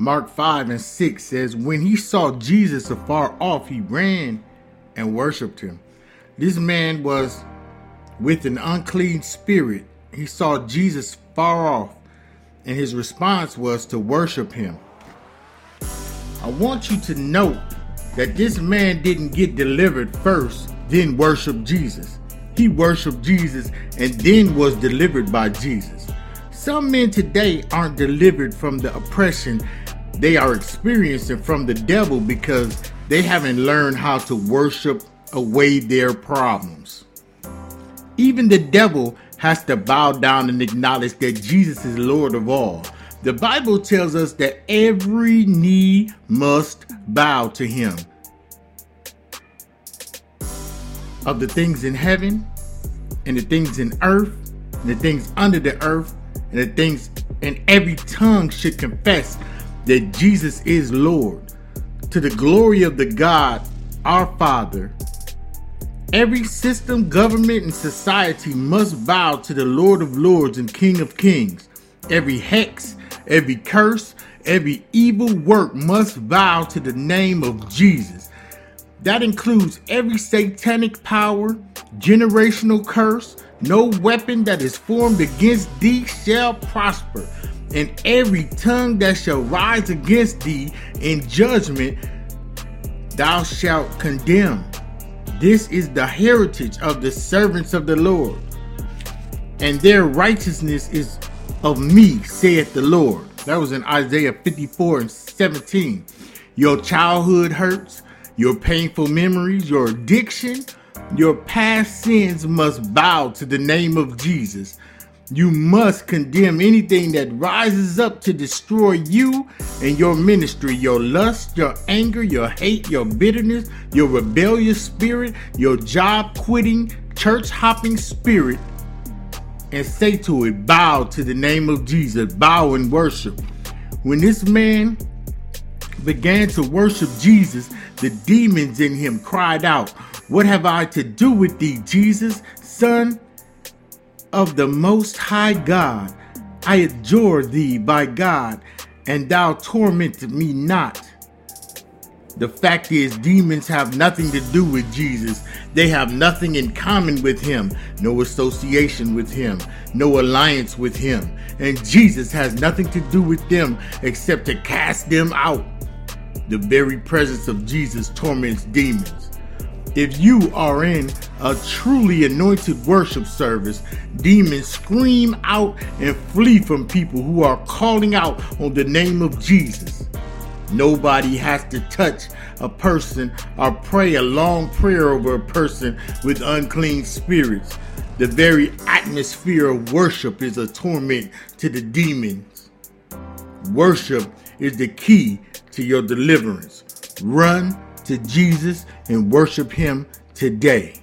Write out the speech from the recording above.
Mark 5 and 6 says, When he saw Jesus afar off, he ran and worshiped him. This man was with an unclean spirit. He saw Jesus far off, and his response was to worship him. I want you to note that this man didn't get delivered first, then worship Jesus. He worshiped Jesus and then was delivered by Jesus. Some men today aren't delivered from the oppression they are experiencing from the devil because they haven't learned how to worship away their problems. Even the devil has to bow down and acknowledge that Jesus is Lord of all. The Bible tells us that every knee must bow to him. Of the things in heaven, and the things in earth, and the things under the earth, and the things, and every tongue should confess that Jesus is Lord. To the glory of the God, our Father, every system, government, and society must bow to the Lord of Lords and King of Kings. Every hex, Every curse, every evil work must bow to the name of Jesus. That includes every satanic power, generational curse. No weapon that is formed against thee shall prosper, and every tongue that shall rise against thee in judgment thou shalt condemn. This is the heritage of the servants of the Lord, and their righteousness is of me, saith the Lord. That was in Isaiah 54 and 17. Your childhood hurts, your painful memories, your addiction, your past sins must bow to the name of Jesus. You must condemn anything that rises up to destroy you and your ministry, your lust, your anger, your hate, your bitterness, your rebellious spirit, your job quitting, church hopping spirit, and say to it, Bow to the name of Jesus, bow and worship. When this man began to worship Jesus, the demons in him cried out, What have I to do with thee, Jesus, Son of the Most High God? I adjure thee by God, and thou torment me not. The fact is, demons have nothing to do with Jesus. They have nothing in common with him, no association with him, no alliance with him. And Jesus has nothing to do with them except to cast them out. The very presence of Jesus torments demons. If you are in a truly anointed worship service, demons scream out and flee from people who are calling out on the name of Jesus. Nobody has to touch a person or pray a long prayer over a person with unclean spirits. The very atmosphere of worship is a torment to the demons. Worship is the key to your deliverance. Run to Jesus and worship Him today.